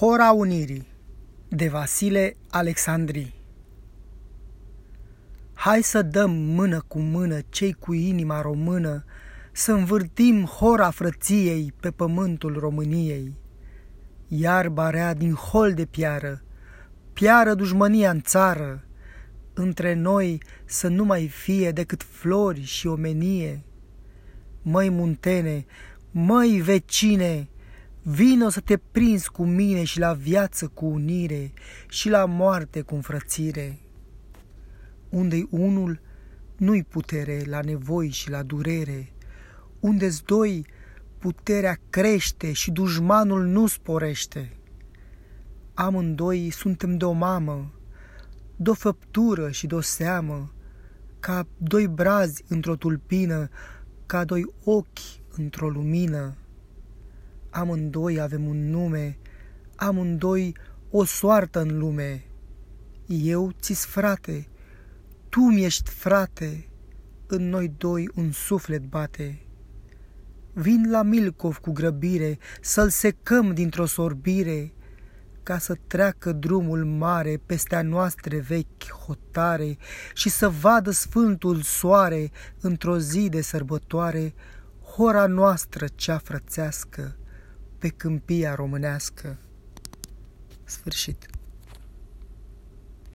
Hora Unirii de Vasile Alexandri Hai să dăm mână cu mână cei cu inima română, Să învârtim hora frăției pe pământul României. Iarba rea din hol de piară, piară dușmănia în țară, Între noi să nu mai fie decât flori și omenie. Măi muntene, măi vecine, Vino să te prinzi cu mine și la viață cu unire și la moarte cu înfrățire. Unde-i unul, nu-i putere la nevoi și la durere. Unde-s doi, puterea crește și dușmanul nu sporește. Amândoi suntem de o mamă, de-o făptură și de-o seamă, ca doi brazi într-o tulpină, ca doi ochi într-o lumină amândoi avem un nume, amândoi o soartă în lume. Eu ți frate, tu mi-ești frate, în noi doi un suflet bate. Vin la Milcov cu grăbire, să-l secăm dintr-o sorbire, ca să treacă drumul mare peste a noastre vechi hotare și să vadă sfântul soare într-o zi de sărbătoare, hora noastră cea frățească, pe câmpia românească. Sfârșit.